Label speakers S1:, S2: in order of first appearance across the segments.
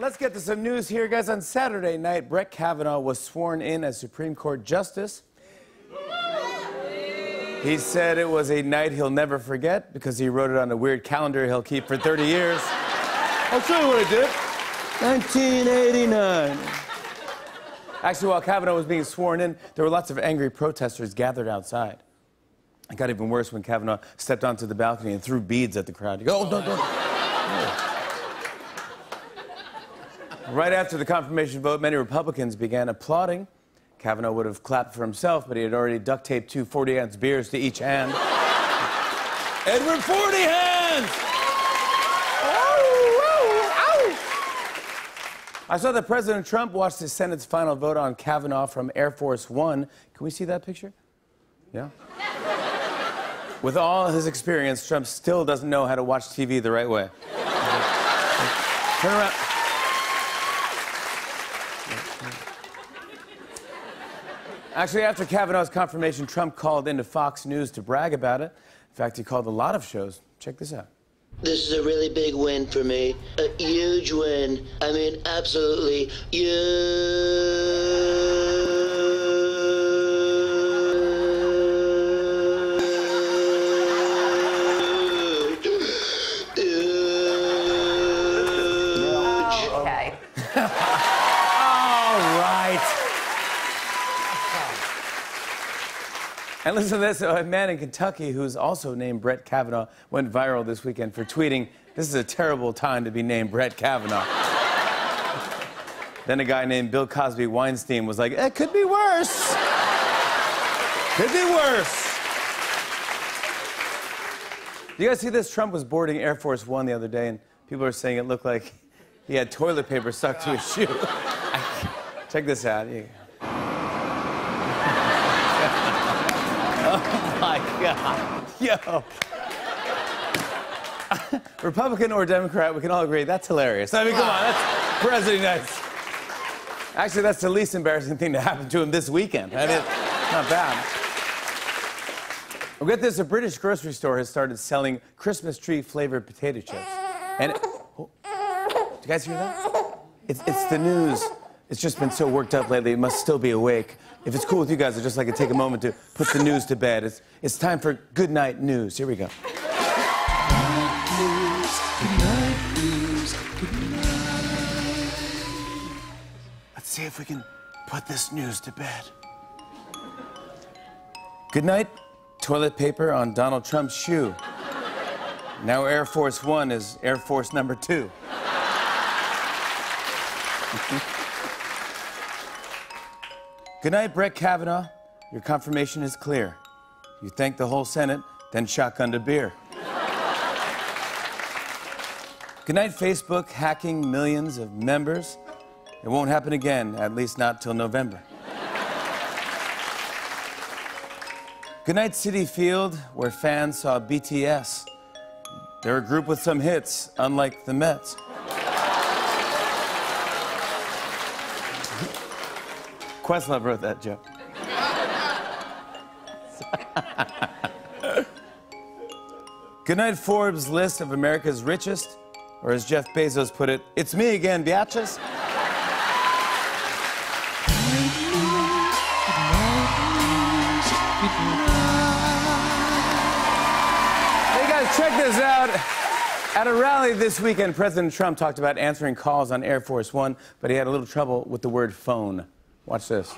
S1: Let's get to some news here, guys. On Saturday night, Brett Kavanaugh was sworn in as Supreme Court Justice. He said it was a night he'll never forget because he wrote it on a weird calendar he'll keep for 30 years. I'll show you what I did. 1989. Actually, while Kavanaugh was being sworn in, there were lots of angry protesters gathered outside. It got even worse when Kavanaugh stepped onto the balcony and threw beads at the crowd. You go, oh, don't, don't. Right after the confirmation vote, many Republicans began applauding. Kavanaugh would have clapped for himself, but he had already duct taped two 40 ounce beers to each hand. Edward 40 hands! I saw that President Trump watched the Senate's final vote on Kavanaugh from Air Force One. Can we see that picture? Yeah? With all his experience, Trump still doesn't know how to watch TV the right way. Turn around. Actually, after Kavanaugh's confirmation, Trump called into Fox News to brag about it. In fact, he called a lot of shows. Check this out.
S2: This is a really big win for me. A huge win. I mean, absolutely huge. Huge.
S3: Okay.
S1: All right. And listen to this. A man in Kentucky who's also named Brett Kavanaugh went viral this weekend for tweeting, This is a terrible time to be named Brett Kavanaugh. then a guy named Bill Cosby Weinstein was like, It could be worse. could be worse. Do you guys see this? Trump was boarding Air Force One the other day, and people are saying it looked like he had toilet paper stuck to his shoe. Check this out. Here you go. Oh my God. Yo. Republican or Democrat, we can all agree that's hilarious. I mean, come on, that's President nice. Actually, that's the least embarrassing thing to happen to him this weekend. I mean, not bad. Well, get this: a British grocery store has started selling Christmas tree flavored potato chips. And oh, do you guys hear that? It's, it's the news. It's just been so worked up lately. It must still be awake. If it's cool with you guys, I'd just like to take a moment to put the news to bed. It's, it's time for Good Night News. Here we go. Good night news, good night news, good night. Let's see if we can put this news to bed. Good night, toilet paper on Donald Trump's shoe. Now Air Force One is Air Force number two. Good night, Brett Kavanaugh. Your confirmation is clear. You thank the whole Senate, then shotgun a beer. Good night, Facebook, hacking millions of members. It won't happen again, at least not till November. Good night, Citi Field, where fans saw BTS. They're a group with some hits, unlike the Mets. Questlove wrote that joke. Good night, Forbes' list of America's richest, or as Jeff Bezos put it, it's me again, biatches. Hey guys, check this out. At a rally this weekend, President Trump talked about answering calls on Air Force One, but he had a little trouble with the word phone. Watch this.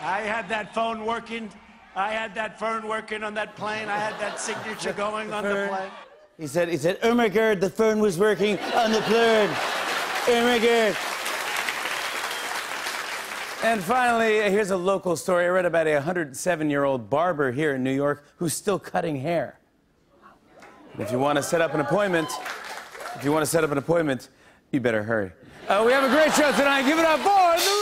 S4: I had that phone working. I had that phone working on that plane. I had that signature going on the plane.
S1: He said, he said, oh my God, the phone was working on the plane. Oh my God. And finally, here's a local story. I read about a 107 year old barber here in New York who's still cutting hair. If you want to set up an appointment, if you want to set up an appointment, you better hurry. Uh, we have a great show tonight. Give it up for The